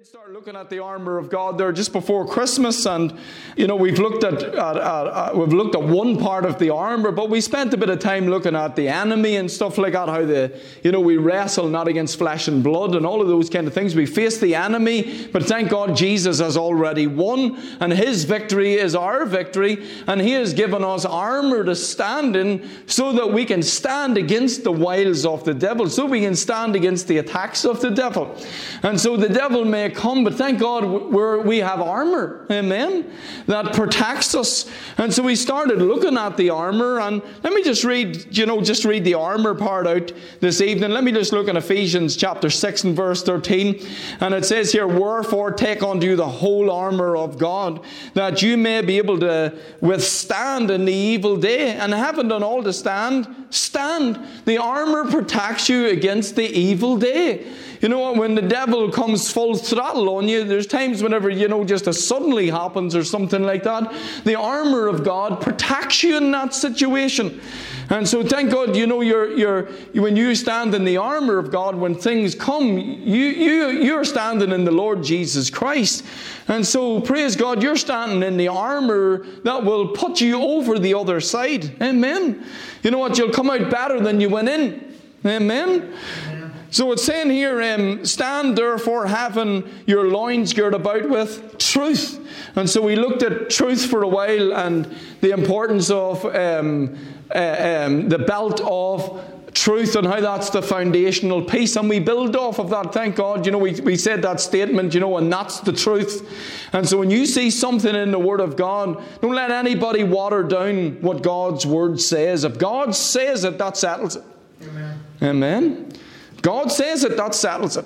did start looking at the armor of God there just before Christmas, and you know we've looked at, at, we've looked at one part of the armor, but we spent a bit of time looking at the enemy and stuff like that. How the you know we wrestle not against flesh and blood and all of those kind of things. We face the enemy, but thank God Jesus has already won, and His victory is our victory, and He has given us armor to stand in, so that we can stand against the wiles of the devil, so we can stand against the attacks of the devil, and so the devil may come, but thank God we're, we have armor, amen, that protects us. And so we started looking at the armor, and let me just read, you know, just read the armor part out this evening. Let me just look in Ephesians chapter 6 and verse 13. And it says here, Wherefore take unto you the whole armor of God, that you may be able to withstand in the evil day. And having done all to stand, stand. The armor protects you against the evil day. You know what? When the devil comes full throttle on you, there's times whenever, you know, just a suddenly happens or something like that. The armor of God protects you in that situation. And so thank God, you know, you're, you're, when you stand in the armor of God, when things come, you, you, you're standing in the Lord Jesus Christ. And so praise God, you're standing in the armor that will put you over the other side. Amen. You know what? You'll come out better than you went in. Amen. So it's saying here, um, stand therefore having your loins girt about with truth. And so we looked at truth for a while and the importance of um, uh, um, the belt of truth and how that's the foundational piece. And we build off of that, thank God. You know, we, we said that statement, you know, and that's the truth. And so when you see something in the Word of God, don't let anybody water down what God's Word says. If God says it, that settles it. Amen. Amen. God says it, that settles it.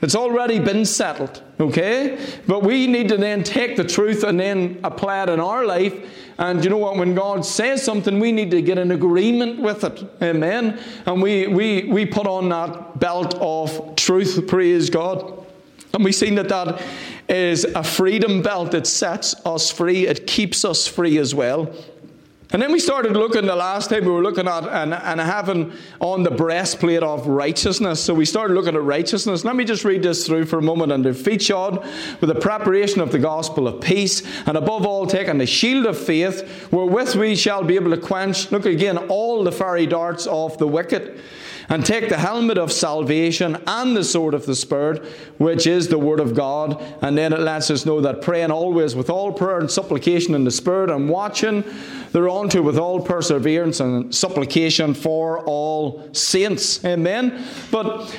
It's already been settled, okay? But we need to then take the truth and then apply it in our life. And you know what? When God says something, we need to get an agreement with it. Amen. And we, we, we put on that belt of truth, praise God. And we've seen that that is a freedom belt. It sets us free, it keeps us free as well. And then we started looking the last time we were looking at and, and having on the breastplate of righteousness. So we started looking at righteousness. Let me just read this through for a moment. And feet shod with the preparation of the gospel of peace, and above all taking the shield of faith, wherewith we shall be able to quench, look again, all the fiery darts of the wicked and take the helmet of salvation and the sword of the Spirit, which is the Word of God. And then it lets us know that praying always with all prayer and supplication in the Spirit and watching thereunto with all perseverance and supplication for all saints. Amen. But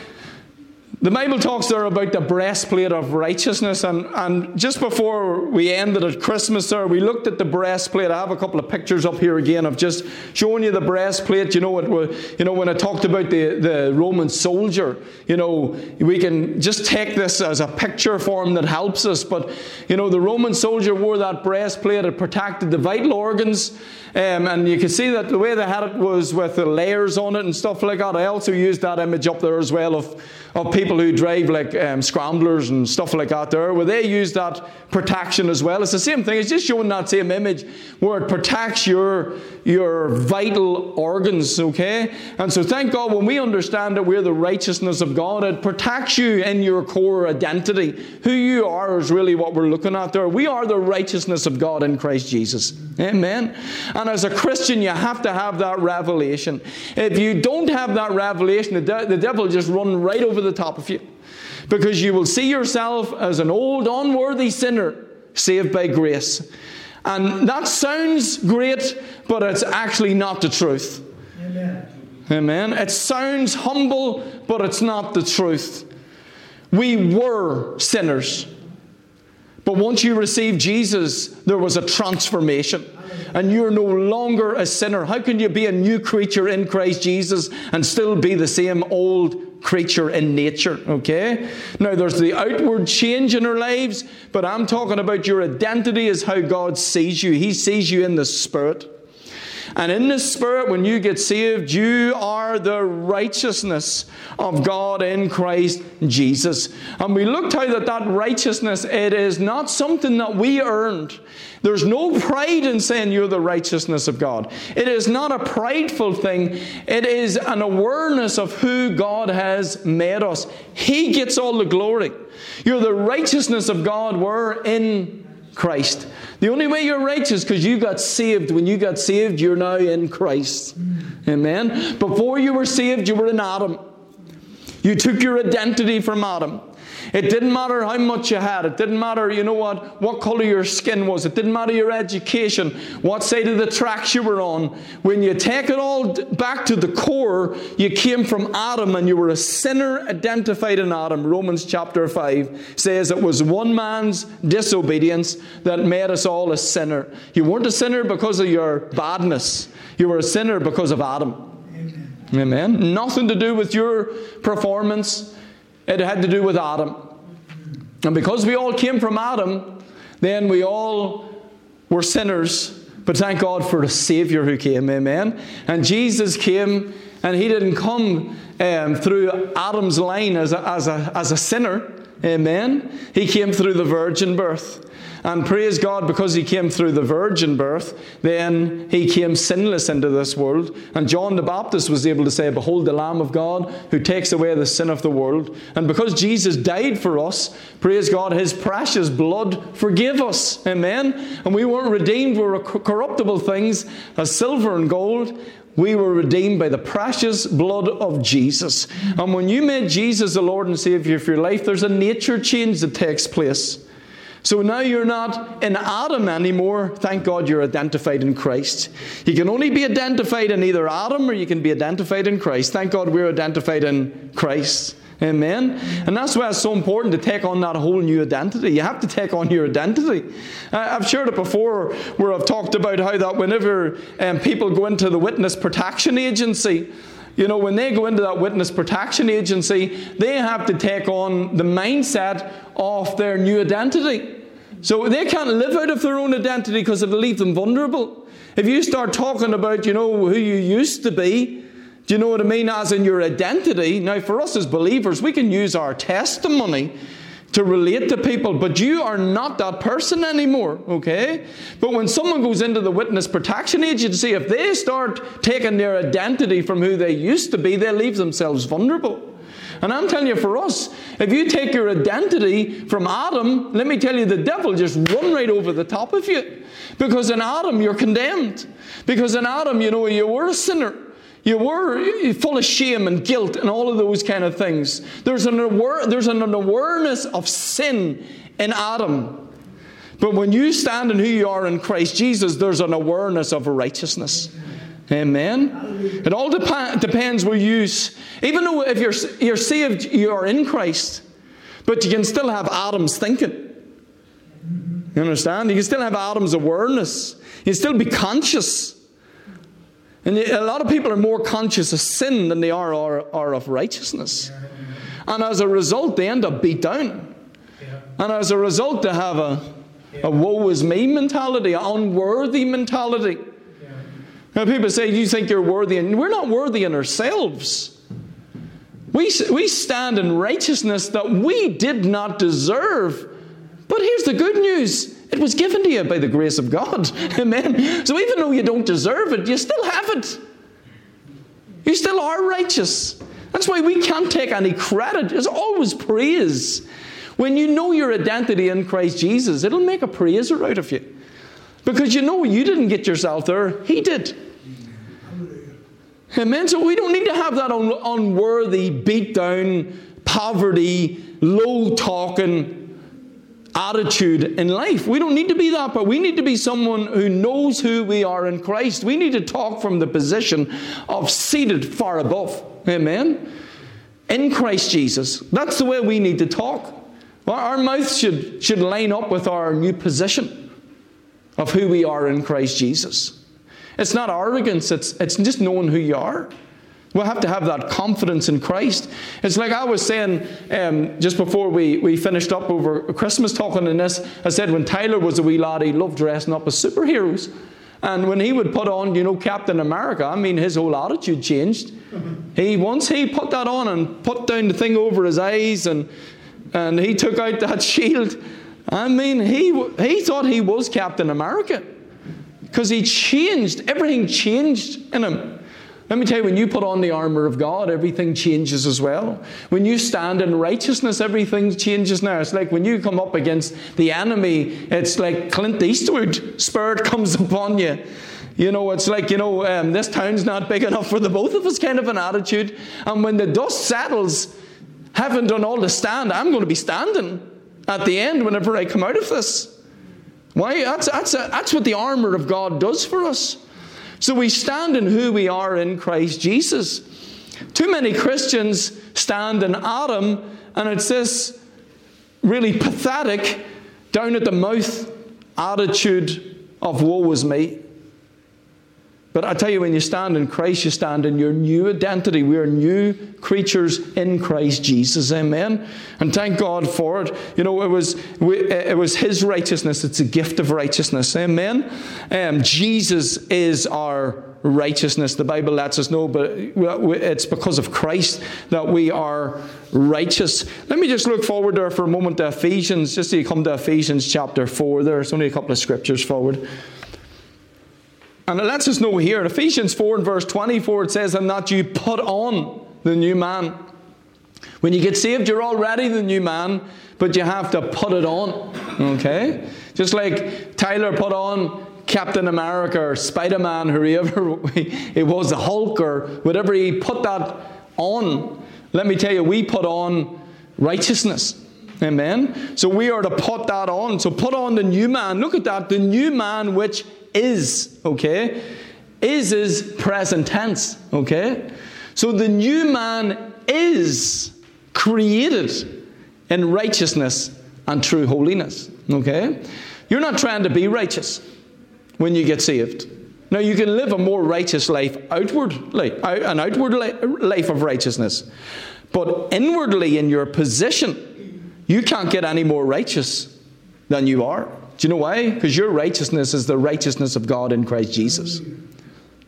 the Bible talks there about the breastplate of righteousness, and, and just before we ended at Christmas there, we looked at the breastplate. I have a couple of pictures up here again of just showing you the breastplate. You know, it, you know when I talked about the, the Roman soldier, you know, we can just take this as a picture form that helps us. But, you know, the Roman soldier wore that breastplate, it protected the vital organs. Um, and you can see that the way they had it was with the layers on it and stuff like that. I also used that image up there as well of of people who drive like um, scramblers and stuff like that there, where they use that protection as well. It's the same thing. It's just showing that same image where it protects your, your vital organs, okay? And so thank God when we understand that we're the righteousness of God, it protects you in your core identity. Who you are is really what we're looking at there. We are the righteousness of God in Christ Jesus. Amen. And as a Christian, you have to have that revelation. If you don't have that revelation, the, de- the devil just run right over the top of you. Because you will see yourself as an old, unworthy sinner saved by grace. And that sounds great, but it's actually not the truth. Amen. Amen. It sounds humble, but it's not the truth. We were sinners. But once you received Jesus, there was a transformation. And you're no longer a sinner. How can you be a new creature in Christ Jesus and still be the same old creature in nature? Okay? Now, there's the outward change in our lives, but I'm talking about your identity is how God sees you. He sees you in the Spirit. And in the Spirit, when you get saved, you are the righteousness of God in Christ Jesus. And we looked how that that righteousness, it is not something that we earned. There's no pride in saying you're the righteousness of God. It is not a prideful thing. It is an awareness of who God has made us. He gets all the glory. You're the righteousness of God. We're in Christ. The only way you're righteous because you got saved. When you got saved, you're now in Christ. Amen. Before you were saved, you were in Adam. You took your identity from Adam. It didn't matter how much you had. It didn't matter, you know what, what color your skin was. It didn't matter your education, what side of the tracks you were on. When you take it all back to the core, you came from Adam and you were a sinner identified in Adam. Romans chapter 5 says it was one man's disobedience that made us all a sinner. You weren't a sinner because of your badness, you were a sinner because of Adam. Amen. Amen. Nothing to do with your performance. It had to do with Adam. And because we all came from Adam, then we all were sinners. But thank God for a Savior who came. Amen. And Jesus came, and He didn't come um, through Adam's line as a, as, a, as a sinner. Amen. He came through the virgin birth. And praise God, because he came through the virgin birth, then he came sinless into this world. And John the Baptist was able to say, Behold the Lamb of God who takes away the sin of the world. And because Jesus died for us, praise God, his precious blood forgave us. Amen. And we weren't redeemed, we were corruptible things as silver and gold. We were redeemed by the precious blood of Jesus. And when you made Jesus the Lord and Savior of your life, there's a nature change that takes place. So now you're not in Adam anymore. Thank God you're identified in Christ. You can only be identified in either Adam or you can be identified in Christ. Thank God we're identified in Christ. Amen. And that's why it's so important to take on that whole new identity. You have to take on your identity. I've shared it before where I've talked about how that whenever um, people go into the Witness Protection Agency, you know, when they go into that witness protection agency, they have to take on the mindset of their new identity. So they can't live out of their own identity because it'll leave them vulnerable. If you start talking about, you know, who you used to be, do you know what I mean? As in your identity. Now, for us as believers, we can use our testimony to relate to people, but you are not that person anymore, okay? But when someone goes into the witness protection agency, if they start taking their identity from who they used to be, they leave themselves vulnerable. And I'm telling you, for us, if you take your identity from Adam, let me tell you, the devil just run right over the top of you. Because in Adam, you're condemned. Because in Adam, you know, you were a sinner. You were full of shame and guilt and all of those kind of things. There's an, aware, there's an awareness of sin in Adam. But when you stand in who you are in Christ Jesus, there's an awareness of righteousness. Amen. It all dep- depends where you, even though if you're, you're saved, you are in Christ, but you can still have Adam's thinking. You understand? You can still have Adam's awareness. You can still be conscious. And a lot of people are more conscious of sin than they are, are, are of righteousness. And as a result, they end up beat down. And as a result, they have a, a woe is me mentality, an unworthy mentality. Now, people say, You think you're worthy? And we're not worthy in ourselves. We, we stand in righteousness that we did not deserve. But here's the good news it was given to you by the grace of God. Amen. So even though you don't deserve it, you still have it. You still are righteous. That's why we can't take any credit. There's always praise. When you know your identity in Christ Jesus, it'll make a praiser out of you. Because you know you didn't get yourself there, He did. Amen. So we don't need to have that un- unworthy, beat down, poverty, low talking attitude in life. We don't need to be that, but we need to be someone who knows who we are in Christ. We need to talk from the position of seated far above. Amen. In Christ Jesus. That's the way we need to talk. Our mouth should, should line up with our new position of who we are in Christ Jesus. It's not arrogance, it's, it's just knowing who you are. We'll have to have that confidence in Christ. It's like I was saying um, just before we, we finished up over Christmas talking in this. I said when Tyler was a wee lad, he loved dressing up as superheroes. And when he would put on, you know, Captain America, I mean, his whole attitude changed. He once he put that on and put down the thing over his eyes, and and he took out that shield. I mean, he he thought he was Captain America because he changed. Everything changed in him. Let me tell you, when you put on the armor of God, everything changes as well. When you stand in righteousness, everything changes now. It's like when you come up against the enemy, it's like Clint Eastwood spirit comes upon you. You know, it's like, you know, um, this town's not big enough for the both of us kind of an attitude. And when the dust settles, having done all to stand, I'm going to be standing at the end whenever I come out of this. Why? That's, that's, a, that's what the armor of God does for us. So we stand in who we are in Christ Jesus. Too many Christians stand in Adam, and it's this really pathetic, down at the mouth attitude of woe is me. But I tell you, when you stand in Christ, you stand in your new identity. We are new creatures in Christ Jesus. Amen. And thank God for it. You know, it was it was His righteousness. It's a gift of righteousness. Amen. Um, Jesus is our righteousness. The Bible lets us know, but it's because of Christ that we are righteous. Let me just look forward there for a moment to Ephesians, just so you come to Ephesians chapter 4. There's only a couple of scriptures forward. And it lets us know here Ephesians 4 and verse 24, it says, And that you put on the new man. When you get saved, you're already the new man, but you have to put it on. Okay? Just like Tyler put on Captain America or Spider Man, whoever it was, the Hulk or whatever, he put that on. Let me tell you, we put on righteousness. Amen. So we are to put that on. So put on the new man. Look at that. The new man which is, okay? Is is present tense, okay? So the new man is created in righteousness and true holiness, okay? You're not trying to be righteous when you get saved. Now, you can live a more righteous life outwardly, an outward life of righteousness. But inwardly, in your position, you can't get any more righteous than you are. Do you know why? Because your righteousness is the righteousness of God in Christ Jesus.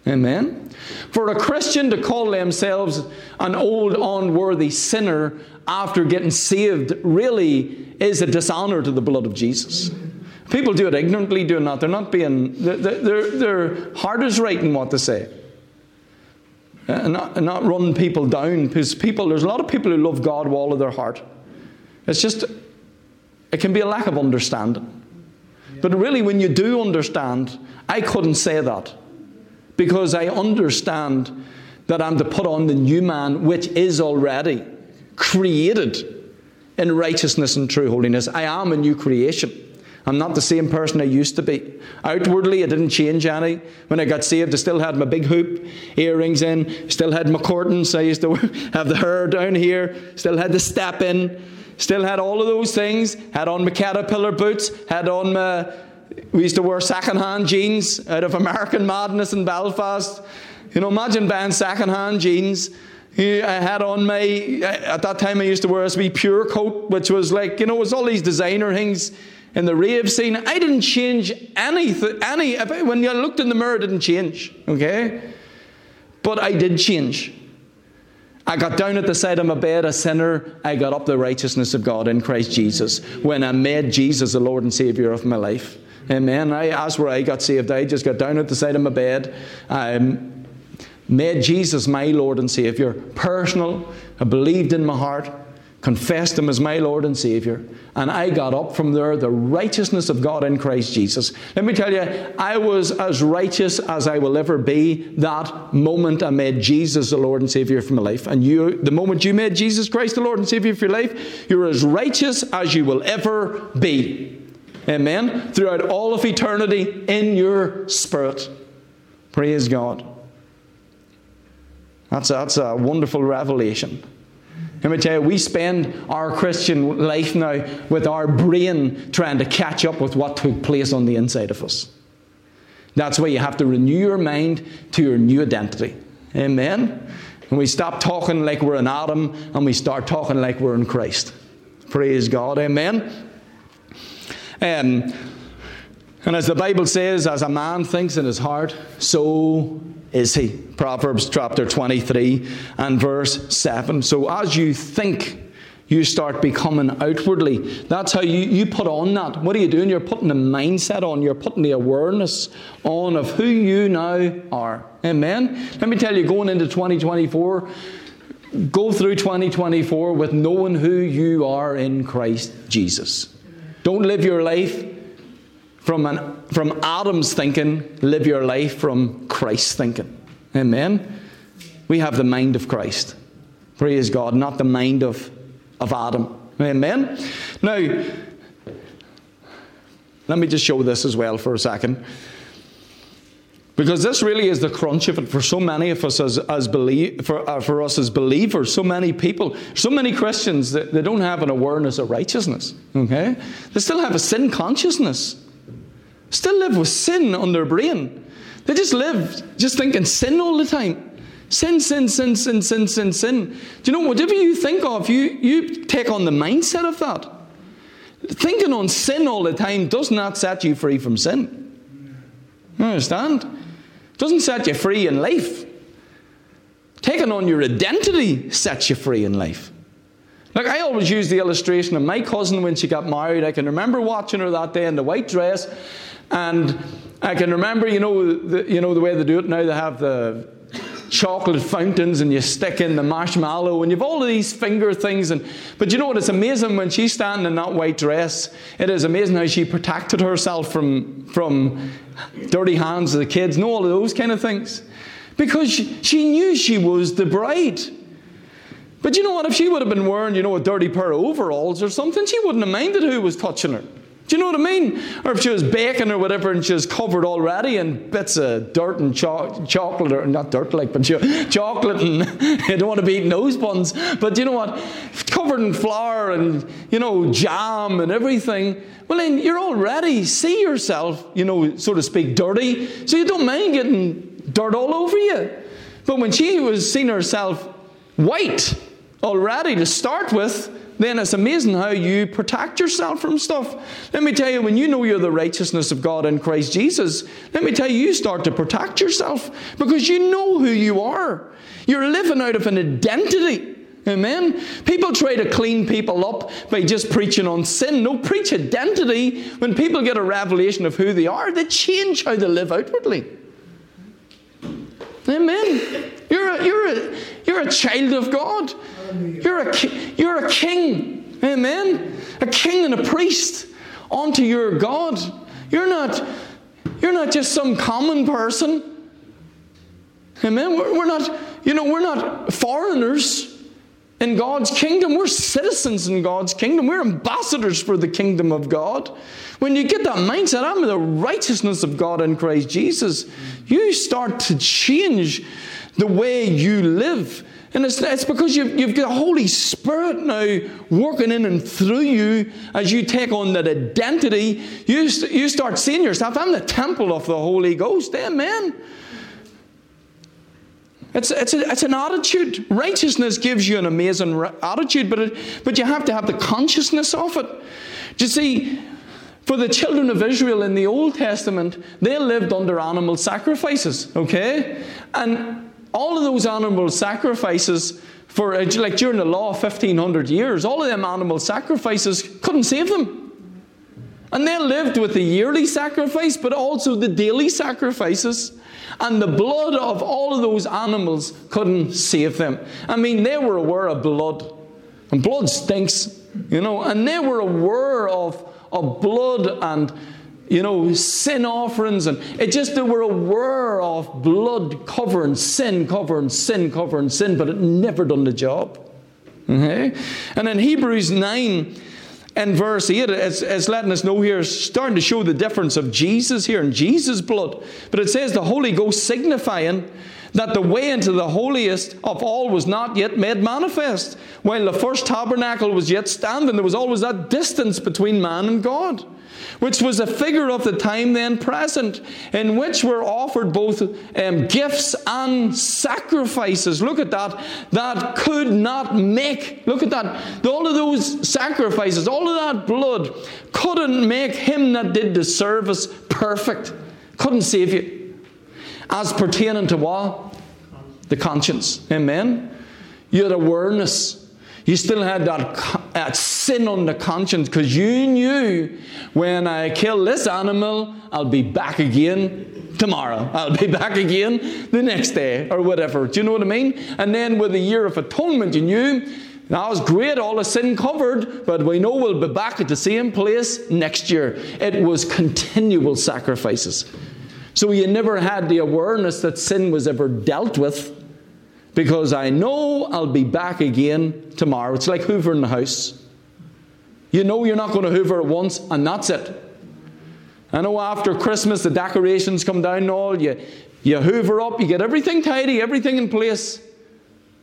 Amen. For a Christian to call themselves an old, unworthy sinner after getting saved really is a dishonor to the blood of Jesus. People do it ignorantly, doing that. They're not being, their, their heart is right in what they say. And uh, not, and not run people down because people, there's a lot of people who love God with all of their heart. It's just, it can be a lack of understanding. But really, when you do understand, I couldn't say that because I understand that I'm to put on the new man, which is already created in righteousness and true holiness. I am a new creation. I'm not the same person I used to be. Outwardly, I didn't change any. When I got saved, I still had my big hoop, earrings in, still had my curtains. I used to have the hair down here, still had the step in. Still had all of those things. Had on my caterpillar boots. Had on my. We used to wear second-hand jeans out of American Madness in Belfast. You know, imagine buying second-hand jeans. I had on my, at that time I used to wear a wee pure coat, which was like, you know, it was all these designer things in the rave scene. I didn't change anything, any, when I looked in the mirror, I didn't change, okay? But I did change. I got down at the side of my bed a sinner. I got up the righteousness of God in Christ Jesus when I made Jesus the Lord and Savior of my life. Amen. I, that's where I got saved. I just got down at the side of my bed. I um, made Jesus my Lord and Savior. Personal. I believed in my heart confessed Him as my Lord and Savior, and I got up from there, the righteousness of God in Christ Jesus. Let me tell you, I was as righteous as I will ever be that moment I made Jesus the Lord and Savior for my life. And you, the moment you made Jesus Christ the Lord and Savior for your life, you're as righteous as you will ever be. Amen. Throughout all of eternity in your spirit. Praise God. That's that's a wonderful revelation. Let me tell you, we spend our Christian life now with our brain trying to catch up with what took place on the inside of us. That's why you have to renew your mind to your new identity. Amen? And we stop talking like we're in Adam and we start talking like we're in Christ. Praise God. Amen? Um, And as the Bible says, as a man thinks in his heart, so is he. Proverbs chapter 23 and verse 7. So as you think, you start becoming outwardly. That's how you, you put on that. What are you doing? You're putting the mindset on, you're putting the awareness on of who you now are. Amen. Let me tell you, going into 2024, go through 2024 with knowing who you are in Christ Jesus. Don't live your life from, an, from Adam's thinking, live your life from Christ's thinking. Amen. We have the mind of Christ. Praise God, not the mind of of Adam. Amen. Now, let me just show this as well for a second. Because this really is the crunch of it for so many of us as, as believe, for, uh, for us as believers, so many people, so many Christians that they don't have an awareness of righteousness. Okay? They still have a sin consciousness. Still live with sin on their brain. They just live just thinking sin all the time. Sin, sin, sin, sin, sin, sin, sin. Do you know, whatever you think of, you, you take on the mindset of that. Thinking on sin all the time does not set you free from sin. You understand? It doesn't set you free in life. Taking on your identity sets you free in life. Like I always use the illustration of my cousin when she got married. I can remember watching her that day in the white dress, and I can remember, you know, the, you know the way they do it now. They have the chocolate fountains and you stick in the marshmallow and you've all of these finger things. And but you know what? It's amazing when she's standing in that white dress. It is amazing how she protected herself from from dirty hands of the kids and all of those kind of things. Because she, she knew she was the bride. But you know what? If she would have been wearing you know a dirty pair of overalls or something she wouldn't have minded who was touching her do you know what I mean? Or if she was baking or whatever and she was covered already in bits of dirt and cho- chocolate, or not dirt like, but chocolate and I don't want to be eating those buns. But you know what? Covered in flour and, you know, jam and everything. Well, then you're already, see yourself, you know, so to speak, dirty. So you don't mind getting dirt all over you. But when she was seeing herself white already to start with, then it's amazing how you protect yourself from stuff. Let me tell you, when you know you're the righteousness of God in Christ Jesus, let me tell you, you start to protect yourself because you know who you are. You're living out of an identity. Amen. People try to clean people up by just preaching on sin. No, preach identity. When people get a revelation of who they are, they change how they live outwardly. Amen. You're a, you're a, you're a child of God. You're a, you're a king. Amen. A king and a priest unto your God. You're not, you're not just some common person. Amen. We're, we're not, you know, we're not foreigners in God's kingdom. We're citizens in God's kingdom. We're ambassadors for the kingdom of God. When you get that mindset, I'm the righteousness of God in Christ Jesus, you start to change the way you live. And it's, it's because you've, you've got the Holy Spirit now working in and through you as you take on that identity. You, you start seeing yourself, I'm the temple of the Holy Ghost. Amen. It's, it's, a, it's an attitude. Righteousness gives you an amazing attitude, but, it, but you have to have the consciousness of it. Do you see, for the children of Israel in the Old Testament, they lived under animal sacrifices, okay? And all of those animal sacrifices for uh, like during the law 1500 years all of them animal sacrifices couldn't save them. And they lived with the yearly sacrifice but also the daily sacrifices and the blood of all of those animals couldn't save them. I mean they were aware of blood and blood stinks you know and they were aware of, of blood and you know, sin offerings, and it just they were a aware of blood covering sin, covering sin, covering sin, but it never done the job. Okay? And in Hebrews 9 and verse 8, it's, it's letting us know here, starting to show the difference of Jesus here and Jesus' blood. But it says the Holy Ghost signifying that the way into the holiest of all was not yet made manifest. While the first tabernacle was yet standing, there was always that distance between man and God, which was a figure of the time then present, in which were offered both um, gifts and sacrifices. Look at that. That could not make, look at that. All of those sacrifices, all of that blood couldn't make him that did the service perfect, couldn't save you as pertaining to what? The conscience. Amen? You had awareness. You still had that, that sin on the conscience because you knew when I kill this animal, I'll be back again tomorrow. I'll be back again the next day or whatever. Do you know what I mean? And then with the year of atonement, you knew that was great, all the sin covered, but we know we'll be back at the same place next year. It was continual sacrifices. So you never had the awareness that sin was ever dealt with because I know I'll be back again tomorrow. It's like hoovering the house. You know you're not going to hoover it once, and that's it. I know after Christmas the decorations come down and all, you, you hoover up, you get everything tidy, everything in place.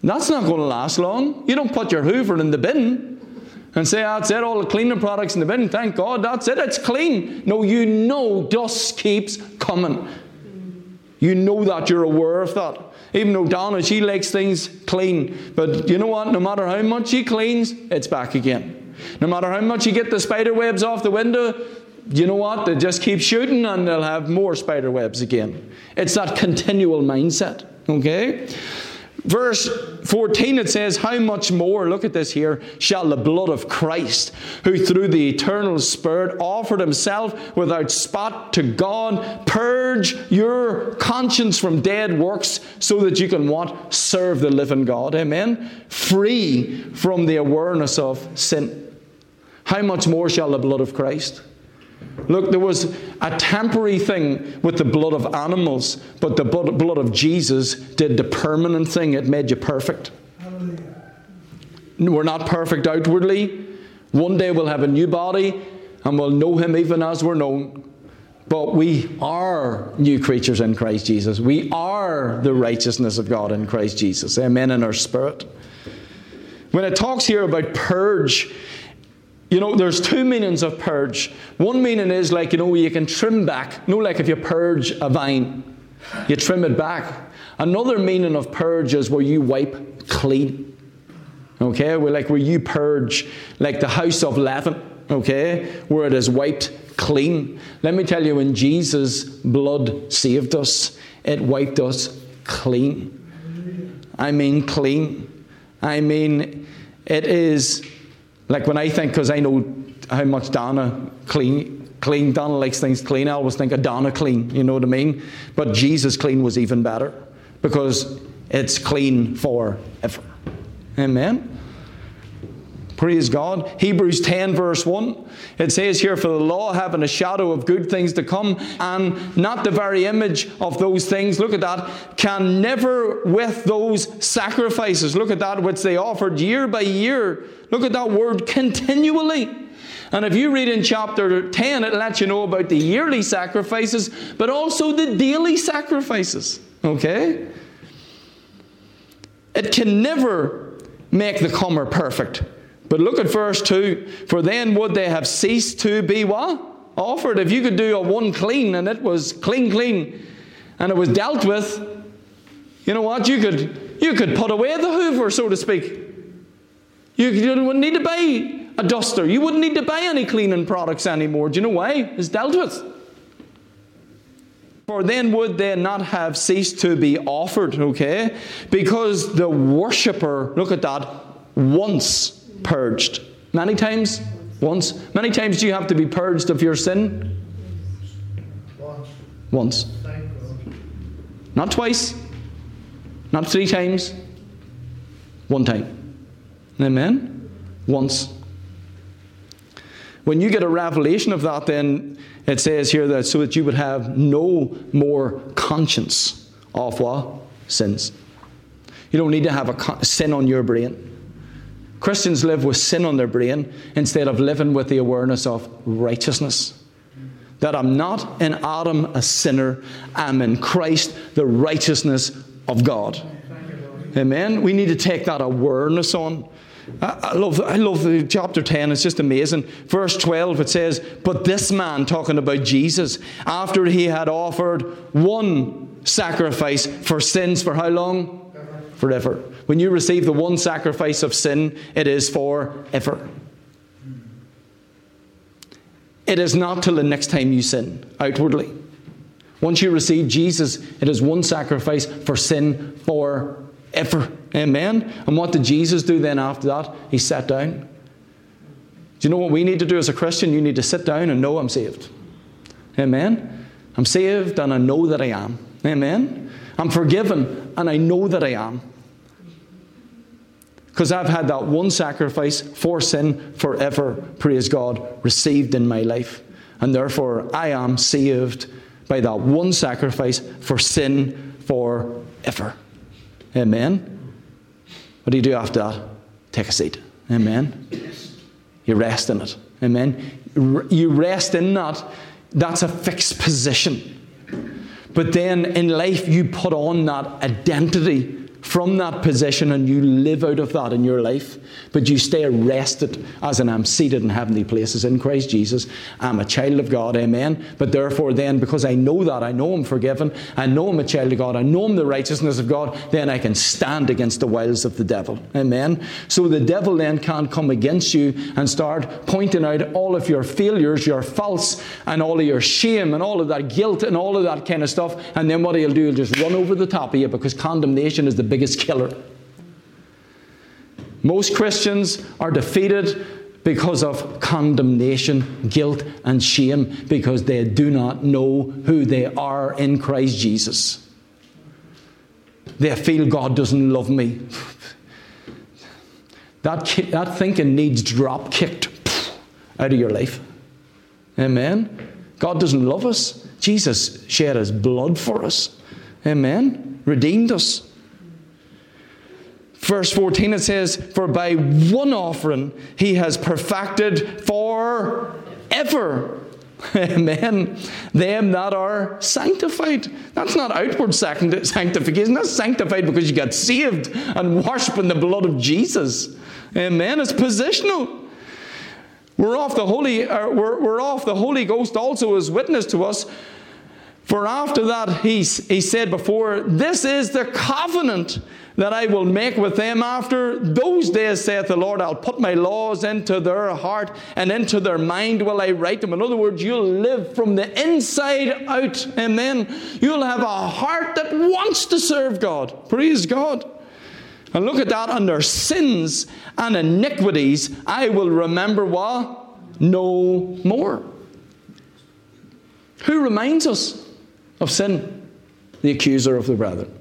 That's not going to last long. You don't put your hoover in the bin and say, ah, that's it, all the cleaning products in the bin, thank God, that's it, it's clean. No, you know dust keeps coming. You know that, you're aware of that. Even though Donna, she likes things clean. But you know what? No matter how much she cleans, it's back again. No matter how much you get the spider webs off the window, you know what? They just keep shooting and they'll have more spider webs again. It's that continual mindset. Okay? Verse 14 it says, How much more, look at this here, shall the blood of Christ, who through the eternal Spirit offered himself without spot to God, purge your conscience from dead works so that you can what? Serve the living God. Amen? Free from the awareness of sin. How much more shall the blood of Christ? Look, there was a temporary thing with the blood of animals, but the blood of Jesus did the permanent thing. It made you perfect. We're not perfect outwardly. One day we'll have a new body and we'll know Him even as we're known. But we are new creatures in Christ Jesus. We are the righteousness of God in Christ Jesus. Amen. In our spirit. When it talks here about purge, you know, there's two meanings of purge. One meaning is like, you know, you can trim back. You know, like if you purge a vine, you trim it back. Another meaning of purge is where you wipe clean. Okay? Where like where you purge, like the house of leaven, okay? Where it is wiped clean. Let me tell you, when Jesus' blood saved us, it wiped us clean. I mean clean. I mean, it is like when I think, because I know how much Donna clean, clean, Donna likes things clean, I always think of Donna clean, you know what I mean? But Jesus clean was even better because it's clean forever. Amen. Praise God. Hebrews 10, verse 1. It says here, For the law having a shadow of good things to come, and not the very image of those things, look at that, can never with those sacrifices, look at that, which they offered year by year, look at that word continually. And if you read in chapter 10, it lets you know about the yearly sacrifices, but also the daily sacrifices. Okay? It can never make the comer perfect. But look at verse 2 For then would they have ceased to be what? Offered. If you could do a one clean and it was clean, clean, and it was dealt with, you know what? You could, you could put away the hoover, so to speak. You, you wouldn't need to buy a duster. You wouldn't need to buy any cleaning products anymore. Do you know why? It's dealt with. For then would they not have ceased to be offered, okay? Because the worshipper, look at that, once purged. Many times? Once. Many times do you have to be purged of your sin? Once. Not twice. Not three times. One time. Amen? Once. When you get a revelation of that, then it says here that so that you would have no more conscience of what? Sins. You don't need to have a sin on your brain. Christians live with sin on their brain instead of living with the awareness of righteousness. That I'm not in Adam a sinner, I'm in Christ the righteousness of God. Amen. We need to take that awareness on. I, love, I love the chapter 10, it's just amazing. Verse 12, it says, But this man, talking about Jesus, after he had offered one sacrifice for sins, for how long? Forever. When you receive the one sacrifice of sin, it is forever. It is not till the next time you sin outwardly. Once you receive Jesus, it is one sacrifice for sin forever. Amen. And what did Jesus do then after that? He sat down. Do you know what we need to do as a Christian? You need to sit down and know I'm saved. Amen. I'm saved and I know that I am. Amen. I'm forgiven and I know that I am. Because I've had that one sacrifice for sin forever, praise God, received in my life. And therefore, I am saved by that one sacrifice for sin forever. Amen. What do you do after that? Take a seat. Amen. You rest in it. Amen. You rest in that. That's a fixed position. But then in life, you put on that identity from that position and you live out of that in your life, but you stay arrested as in I'm seated in heavenly places in Christ Jesus. I'm a child of God, amen. But therefore, then, because I know that, I know I'm forgiven, I know I'm a child of God, I know I'm the righteousness of God, then I can stand against the wiles of the devil, amen. So the devil then can't come against you and start pointing out all of your failures, your faults, and all of your shame, and all of that guilt, and all of that kind of stuff. And then what he'll do, he'll just run over the top of you because condemnation is the biggest killer. Most Christians are defeated because of condemnation, guilt, and shame because they do not know who they are in Christ Jesus. They feel God doesn't love me. That, that thinking needs drop kicked out of your life. Amen. God doesn't love us. Jesus shed his blood for us. Amen. Redeemed us. Verse 14 it says, For by one offering he has perfected for ever. Amen. Them that are sanctified. That's not outward sanctification. That's sanctified because you got saved and washed in the blood of Jesus. Amen. It's positional. We're off the Holy, uh, we're, we're off the Holy Ghost also as witness to us. For after that, he, he said before, This is the covenant that I will make with them after those days, saith the Lord. I'll put my laws into their heart and into their mind will I write them. In other words, you'll live from the inside out. Amen. You'll have a heart that wants to serve God. Praise God. And look at that, under sins and iniquities, I will remember what? No more. Who reminds us of sin? The accuser of the brethren.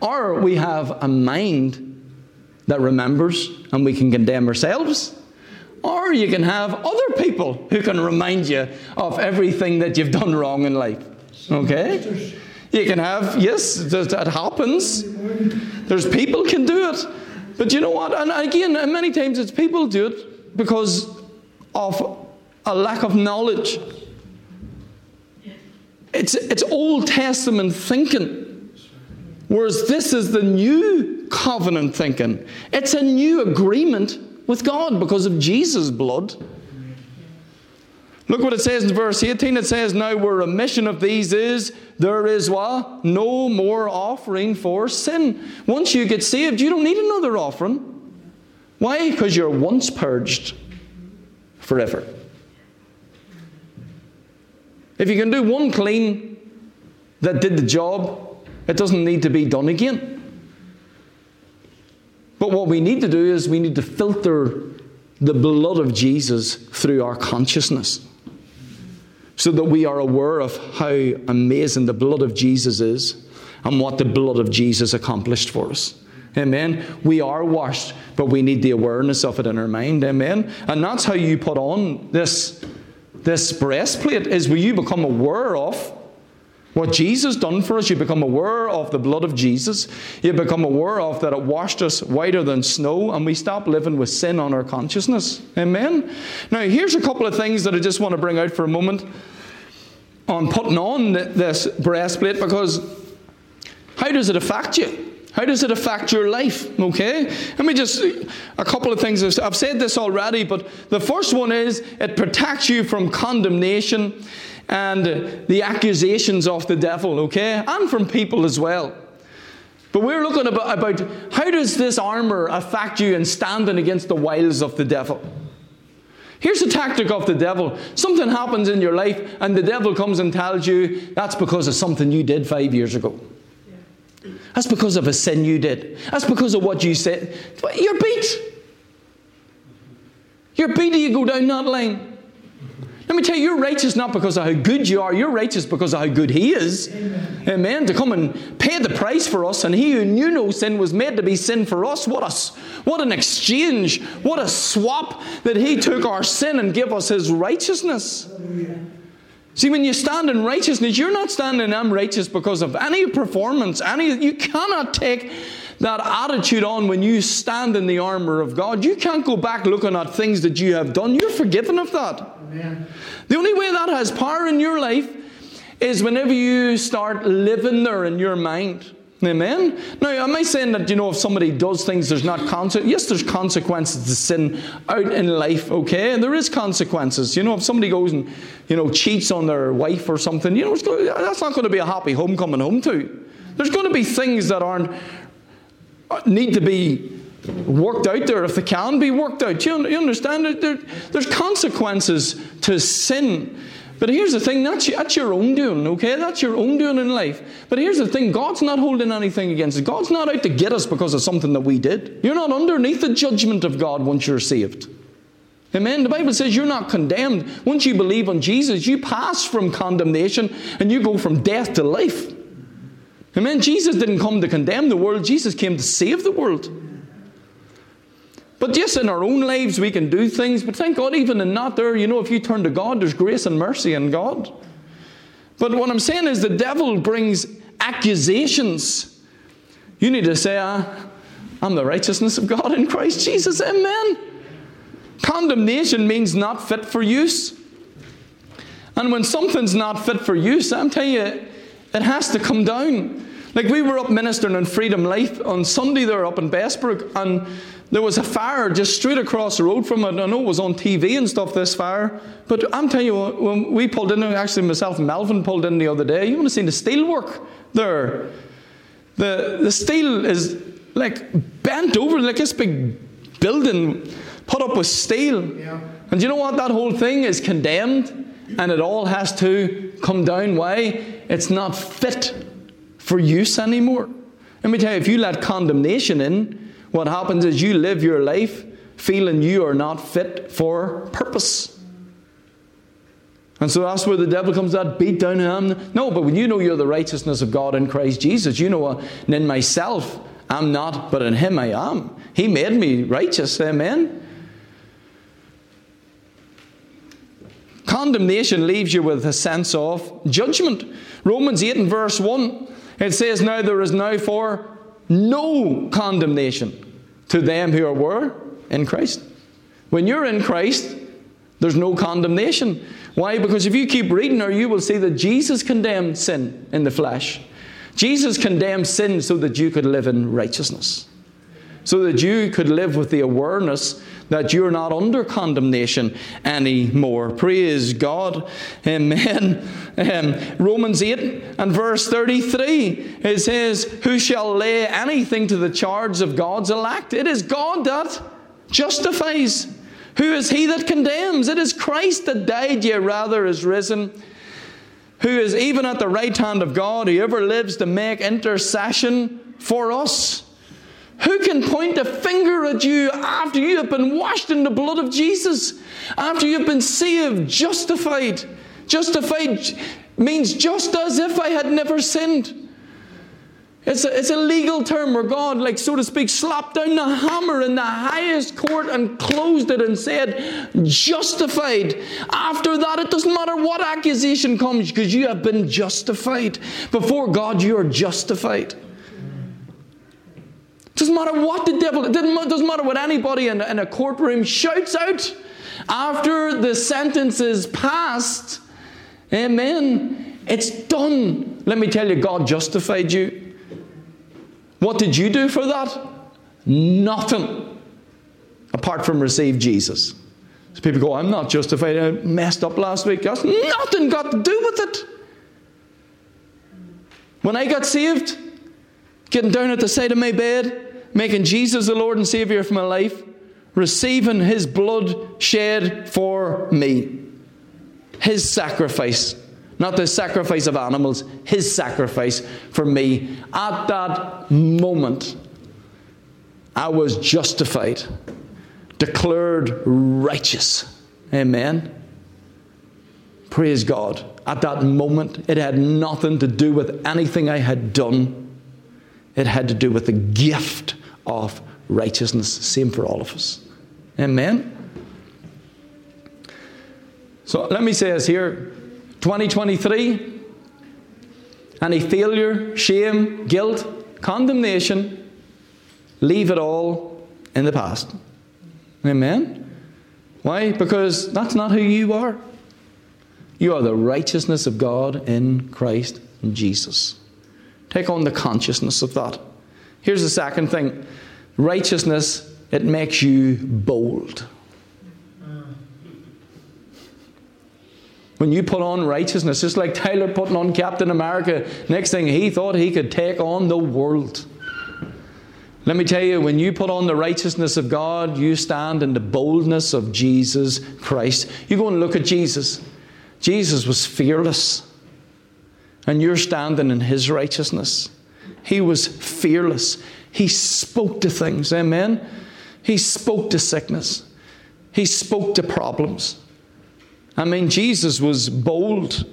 Or we have a mind that remembers and we can condemn ourselves. Or you can have other people who can remind you of everything that you've done wrong in life. Okay? You can have, yes, that happens. There's people can do it. But you know what? And again, many times it's people do it because of a lack of knowledge. It's, it's Old Testament thinking. Whereas this is the new covenant thinking. It's a new agreement with God because of Jesus' blood. Look what it says in verse 18. It says, Now where remission of these is, there is what? No more offering for sin. Once you get saved, you don't need another offering. Why? Because you're once purged forever. If you can do one clean that did the job, it doesn't need to be done again. But what we need to do is we need to filter the blood of Jesus through our consciousness so that we are aware of how amazing the blood of Jesus is and what the blood of Jesus accomplished for us. Amen. We are washed, but we need the awareness of it in our mind. Amen. And that's how you put on this, this breastplate, is where you become aware of what Jesus done for us, you become aware of the blood of Jesus. You become aware of that it washed us whiter than snow, and we stop living with sin on our consciousness. Amen. Now, here's a couple of things that I just want to bring out for a moment on putting on this breastplate because how does it affect you? How does it affect your life? Okay? Let me just, a couple of things. I've said this already, but the first one is it protects you from condemnation and the accusations of the devil, okay? And from people as well. But we're looking about, about how does this armor affect you in standing against the wiles of the devil? Here's the tactic of the devil. Something happens in your life, and the devil comes and tells you that's because of something you did five years ago. That's because of a sin you did. That's because of what you said. You're beat. You're beat you go down that line. Let me tell you, you're righteous not because of how good you are, you're righteous because of how good He is. Amen. Amen. To come and pay the price for us, and He who knew no sin was made to be sin for us. What a, what an exchange, what a swap that He took our sin and gave us His righteousness. See, when you stand in righteousness, you're not standing, I'm righteous because of any performance, any, you cannot take that attitude on when you stand in the armor of God. You can't go back looking at things that you have done. You're forgiven of that. Amen. The only way that has power in your life is whenever you start living there in your mind. Amen. Now, am I saying that you know if somebody does things, there's not consequences? Yes, there's consequences to sin out in life. Okay, and there is consequences. You know, if somebody goes and you know cheats on their wife or something, you know, that's not going to be a happy home coming home to. There's going to be things that aren't need to be worked out there if they can be worked out. You, you understand? There, there's consequences to sin. But here's the thing that's, that's your own doing, okay? That's your own doing in life. But here's the thing God's not holding anything against it. God's not out to get us because of something that we did. You're not underneath the judgment of God once you're saved. Amen. The Bible says you're not condemned. Once you believe on Jesus, you pass from condemnation and you go from death to life. Amen. Jesus didn't come to condemn the world, Jesus came to save the world. But yes, in our own lives we can do things, but thank God, even in not there, you know, if you turn to God, there's grace and mercy in God. But what I'm saying is the devil brings accusations. You need to say, ah, I'm the righteousness of God in Christ Jesus. Amen. Condemnation means not fit for use. And when something's not fit for use, I'm telling you, it has to come down. Like we were up ministering in Freedom Life on Sunday there up in Bessbrook, and there was a fire just straight across the road from it. I know it was on TV and stuff, this fire. But I'm telling you, when we pulled in, actually myself and Melvin pulled in the other day, you want to see the steel work there. The, the steel is like bent over, like this big building put up with steel. Yeah. And you know what? That whole thing is condemned and it all has to come down. Why? It's not fit for use anymore. Let me tell you, if you let condemnation in, what happens is you live your life feeling you are not fit for purpose. And so that's where the devil comes that beat down him. No, but when you know you're the righteousness of God in Christ Jesus, you know, uh, in myself I'm not, but in Him I am. He made me righteous. Amen. Condemnation leaves you with a sense of judgment. Romans 8 and verse 1, it says, Now there is now for no condemnation to them who are were in Christ. When you're in Christ, there's no condemnation. Why? Because if you keep reading or you will see that Jesus condemned sin in the flesh. Jesus condemned sin so that you could live in righteousness. So that you could live with the awareness that you're not under condemnation anymore. Praise God. Amen. Um, Romans 8 and verse 33, it says, Who shall lay anything to the charge of God's elect? It is God that justifies. Who is he that condemns? It is Christ that died, yea, rather is risen who is even at the right hand of God, who ever lives to make intercession for us. Who can point a finger at you after you have been washed in the blood of Jesus? After you've been saved, justified. Justified means just as if I had never sinned. It's a, it's a legal term where God, like so to speak, slapped down the hammer in the highest court and closed it and said, justified. After that, it doesn't matter what accusation comes because you have been justified. Before God, you are justified. Doesn't matter what the devil, it doesn't matter what anybody in, in a courtroom shouts out after the sentence is passed. Amen. It's done. Let me tell you, God justified you. What did you do for that? Nothing apart from receive Jesus. So people go, I'm not justified. I messed up last week. That's nothing got to do with it. When I got saved, getting down at the side of my bed, making Jesus the Lord and Savior of my life, receiving His blood shed for me, His sacrifice, not the sacrifice of animals, His sacrifice for me. At that moment, I was justified, declared righteous. Amen. Praise God. At that moment, it had nothing to do with anything I had done. It had to do with the gift of righteousness. Same for all of us. Amen. So let me say this here 2023, any failure, shame, guilt, condemnation, leave it all in the past. Amen. Why? Because that's not who you are. You are the righteousness of God in Christ Jesus. Take on the consciousness of that. Here's the second thing righteousness, it makes you bold. When you put on righteousness, just like Tyler putting on Captain America, next thing he thought he could take on the world. Let me tell you, when you put on the righteousness of God, you stand in the boldness of Jesus Christ. You go and look at Jesus. Jesus was fearless, and you're standing in his righteousness. He was fearless. He spoke to things, amen? He spoke to sickness, he spoke to problems. I mean, Jesus was bold.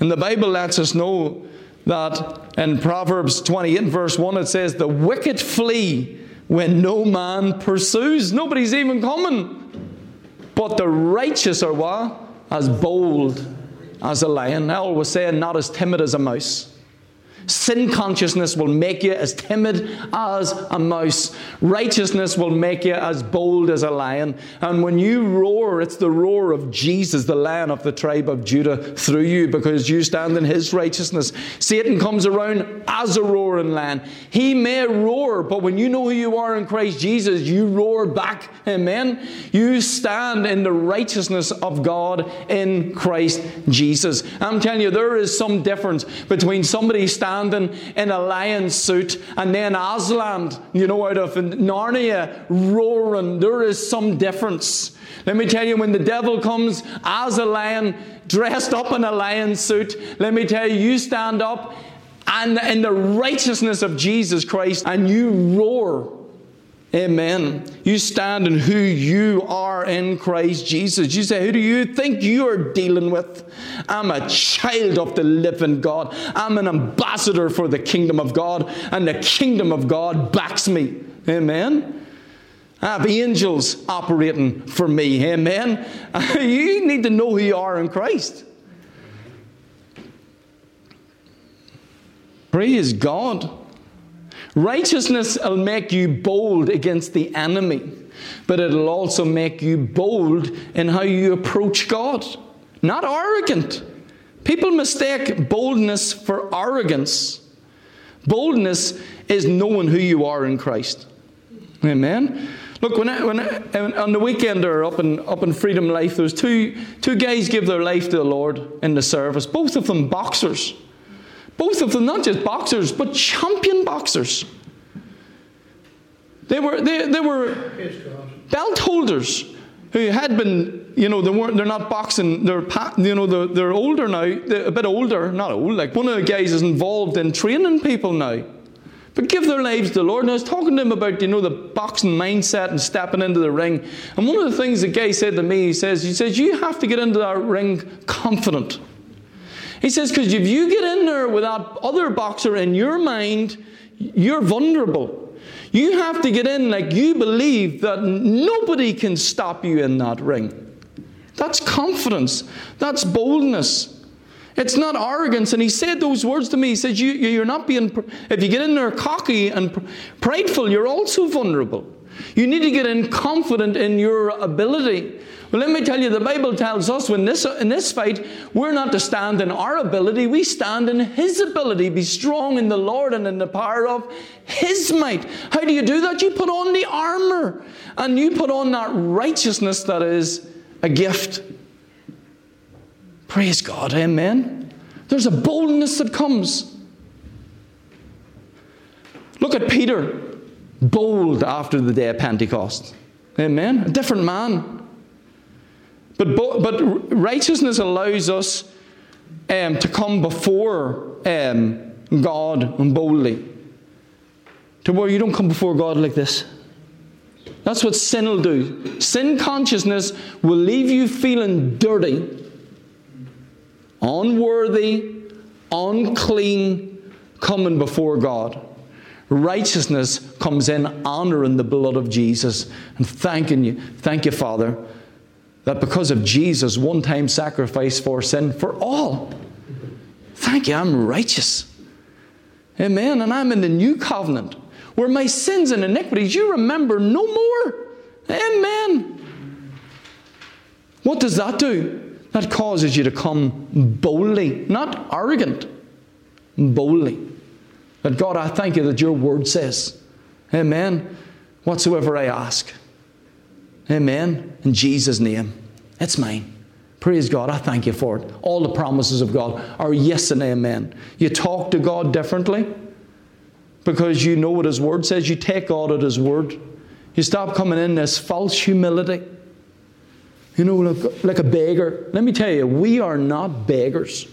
And the Bible lets us know that in Proverbs 28 verse 1 it says, The wicked flee when no man pursues. Nobody's even coming. But the righteous are what? As bold as a lion. I always say, not as timid as a mouse. Sin consciousness will make you as timid as a mouse. Righteousness will make you as bold as a lion. And when you roar, it's the roar of Jesus, the lion of the tribe of Judah, through you because you stand in his righteousness. Satan comes around as a roaring lion. He may roar, but when you know who you are in Christ Jesus, you roar back. Amen. You stand in the righteousness of God in Christ Jesus. I'm telling you, there is some difference between somebody standing in a lion's suit, and then Aslan, you know, out of Narnia, roaring. There is some difference. Let me tell you, when the devil comes as a lion, dressed up in a lion's suit, let me tell you, you stand up and in the righteousness of Jesus Christ and you roar Amen. You stand in who you are in Christ Jesus. You say, Who do you think you are dealing with? I'm a child of the living God. I'm an ambassador for the kingdom of God, and the kingdom of God backs me. Amen. I have angels operating for me. Amen. you need to know who you are in Christ. Praise God. Righteousness will make you bold against the enemy, but it'll also make you bold in how you approach God. Not arrogant. People mistake boldness for arrogance. Boldness is knowing who you are in Christ. Amen. Look, when, I, when I, on the weekend or up in, up in Freedom Life, there was two, two guys give their life to the Lord in the service, both of them boxers. Both of them, not just boxers, but champion boxers. They were, they, they were belt holders who had been, you know, they weren't, they're not boxing, they're, you know, they're, they're older now, they're a bit older, not old, like one of the guys is involved in training people now. But give their lives to the Lord. And I was talking to him about, you know, the boxing mindset and stepping into the ring. And one of the things the guy said to me, he says, he says, you have to get into that ring confident. He says, because if you get in there with that other boxer in your mind, you're vulnerable. You have to get in like you believe that nobody can stop you in that ring. That's confidence. That's boldness. It's not arrogance. And he said those words to me. He said, you, You're not being, if you get in there cocky and prideful, you're also vulnerable. You need to get in confident in your ability. Well, let me tell you, the Bible tells us when this, in this fight, we're not to stand in our ability, we stand in His ability. Be strong in the Lord and in the power of His might. How do you do that? You put on the armor and you put on that righteousness that is a gift. Praise God, amen. There's a boldness that comes. Look at Peter, bold after the day of Pentecost. Amen. A different man. But, but righteousness allows us um, to come before um, God boldly. To where you don't come before God like this. That's what sin will do. Sin consciousness will leave you feeling dirty, unworthy, unclean, coming before God. Righteousness comes in honoring the blood of Jesus and thanking you. Thank you, Father, that because of Jesus' one time sacrifice for sin for all, thank you, I'm righteous. Amen. And I'm in the new covenant where my sins and iniquities you remember no more. Amen. What does that do? That causes you to come boldly, not arrogant, boldly. That God, I thank you that your word says, Amen, whatsoever I ask. Amen. In Jesus' name. It's mine. Praise God. I thank you for it. All the promises of God are yes and amen. You talk to God differently because you know what His Word says. You take God at His Word. You stop coming in this false humility. You know, like, like a beggar. Let me tell you, we are not beggars.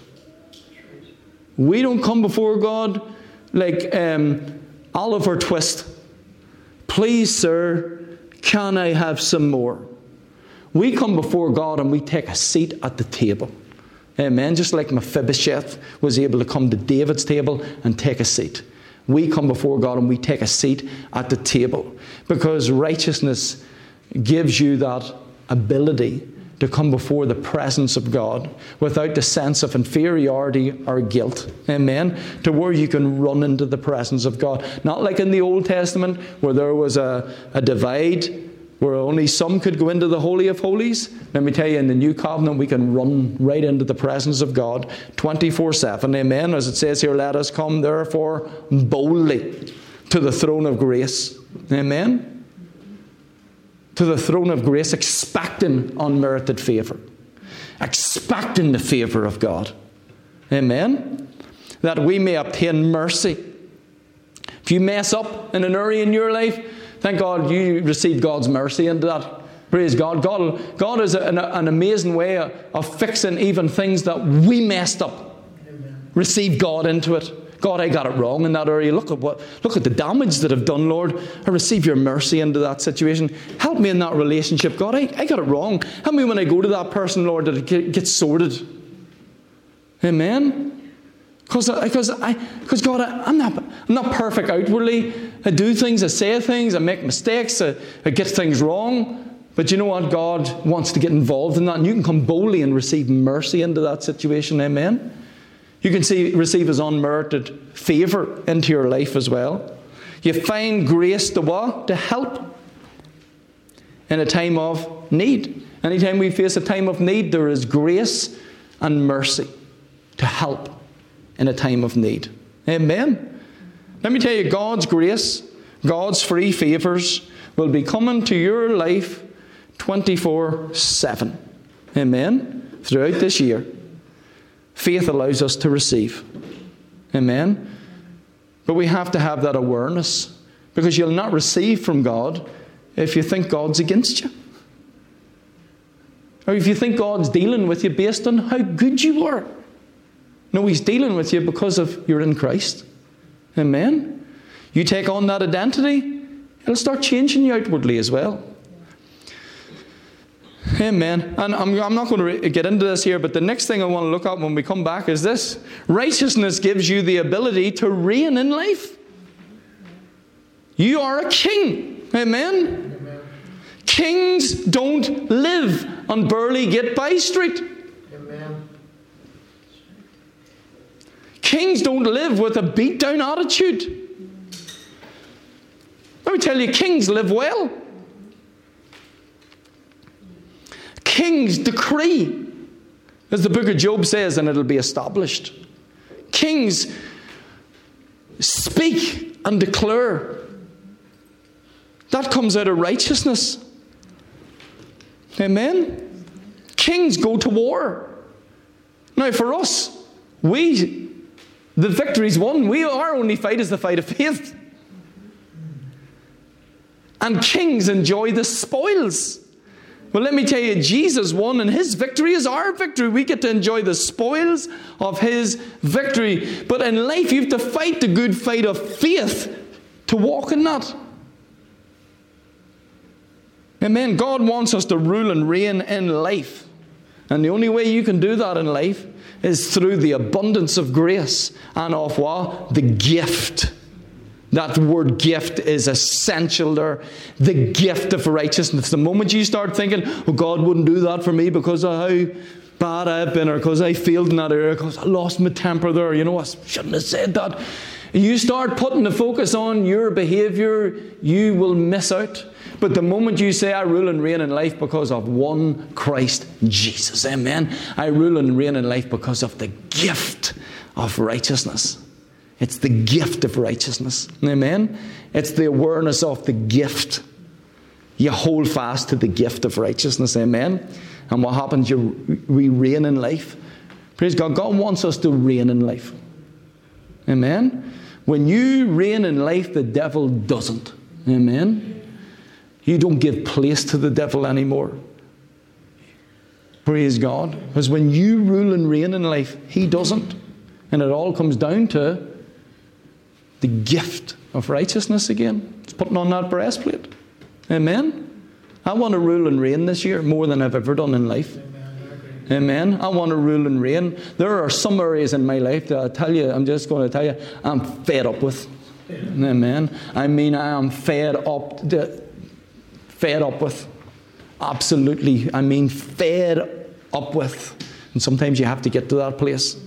We don't come before God like um, Oliver Twist. Please, sir, can I have some more? We come before God and we take a seat at the table. Amen. Just like Mephibosheth was able to come to David's table and take a seat. We come before God and we take a seat at the table because righteousness gives you that ability to come before the presence of God without the sense of inferiority or guilt. Amen. To where you can run into the presence of God. Not like in the Old Testament where there was a, a divide where only some could go into the Holy of Holies. Let me tell you, in the New Covenant, we can run right into the presence of God 24 7. Amen. As it says here, let us come therefore boldly to the throne of grace. Amen to the throne of grace, expecting unmerited favour, expecting the favour of God. Amen? That we may obtain mercy. If you mess up in an area in your life, thank God you receive God's mercy into that. Praise God. God, God is an, an amazing way of fixing even things that we messed up. Amen. Receive God into it. God, I got it wrong in that area. Look at what, look at the damage that I've done, Lord. I receive your mercy into that situation. Help me in that relationship, God. I, I got it wrong. Help me when I go to that person, Lord, that it gets sorted. Amen. Because, because uh, I, because God, I, am not, I'm not perfect outwardly. I do things, I say things, I make mistakes, I, I get things wrong. But you know what? God wants to get involved in that, and you can come boldly and receive mercy into that situation. Amen. You can see, receive His unmerited favour into your life as well. You find grace to what? To help in a time of need. Anytime we face a time of need, there is grace and mercy to help in a time of need. Amen. Let me tell you, God's grace, God's free favours will be coming to your life 24 7. Amen. Throughout this year. Faith allows us to receive. Amen? But we have to have that awareness because you'll not receive from God if you think God's against you. Or if you think God's dealing with you based on how good you are. No, He's dealing with you because of you're in Christ. Amen? You take on that identity, it'll start changing you outwardly as well. Amen. And I'm, I'm not going to get into this here, but the next thing I want to look at when we come back is this righteousness gives you the ability to reign in life. You are a king. Amen. Amen. Kings don't live on Burley Gate By Street. Amen. Kings don't live with a beat down attitude. I would tell you, kings live well. Kings decree, as the book of Job says, and it'll be established. Kings speak and declare. That comes out of righteousness. Amen? Kings go to war. Now, for us, we, the victory's won. We, our only fight is the fight of faith. And kings enjoy the spoils. Well, let me tell you, Jesus won, and his victory is our victory. We get to enjoy the spoils of his victory. But in life, you have to fight the good fight of faith to walk in that. Amen. God wants us to rule and reign in life. And the only way you can do that in life is through the abundance of grace and of what? The gift. That word gift is essential there. The gift of righteousness. The moment you start thinking, well, God wouldn't do that for me because of how bad I've been or because I failed in that area, because I lost my temper there, you know, I shouldn't have said that. You start putting the focus on your behavior, you will miss out. But the moment you say, I rule and reign in life because of one Christ Jesus, amen. I rule and reign in life because of the gift of righteousness. It's the gift of righteousness, amen. It's the awareness of the gift. You hold fast to the gift of righteousness, amen. And what happens? You, we reign in life. Praise God. God wants us to reign in life. Amen. When you reign in life, the devil doesn't. Amen. You don't give place to the devil anymore. Praise God. Because when you rule and reign in life, he doesn't. And it all comes down to the gift of righteousness again. It's putting on that breastplate. Amen. I want to rule and reign this year more than I've ever done in life. Amen. I want to rule and reign. There are some areas in my life that I tell you, I'm just going to tell you, I'm fed up with. Amen. I mean, I am fed up. Fed up with. Absolutely. I mean, fed up with. And sometimes you have to get to that place.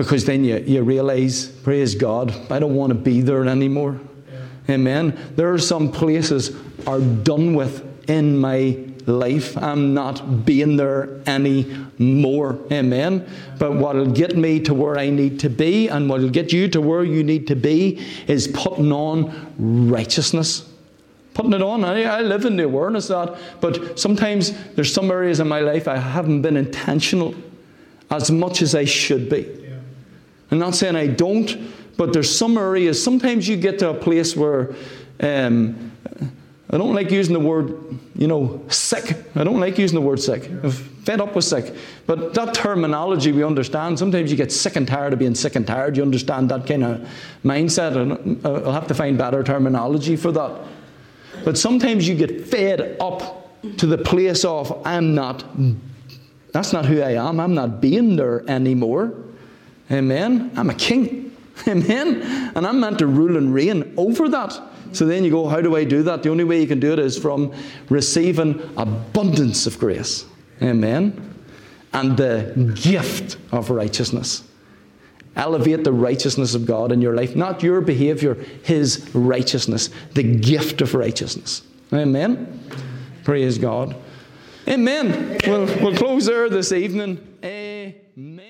Because then you, you realize, praise God, I don't want to be there anymore. Yeah. Amen. There are some places are done with in my life. I'm not being there anymore. Amen. But what'll get me to where I need to be and what'll get you to where you need to be is putting on righteousness putting it on. I, I live in the awareness of that. But sometimes there's some areas in my life I haven't been intentional as much as I should be. I'm not saying I don't, but there's some areas. Sometimes you get to a place where um, I don't like using the word, you know, sick. I don't like using the word sick. I'm fed up with sick. But that terminology we understand. Sometimes you get sick and tired of being sick and tired. You understand that kind of mindset. And I'll have to find better terminology for that. But sometimes you get fed up to the place of, I'm not, that's not who I am. I'm not being there anymore. Amen. I'm a king. Amen. And I'm meant to rule and reign over that. So then you go, how do I do that? The only way you can do it is from receiving abundance of grace. Amen. And the gift of righteousness. Elevate the righteousness of God in your life, not your behavior, His righteousness, the gift of righteousness. Amen. Praise God. Amen. We'll, we'll close there this evening. Amen.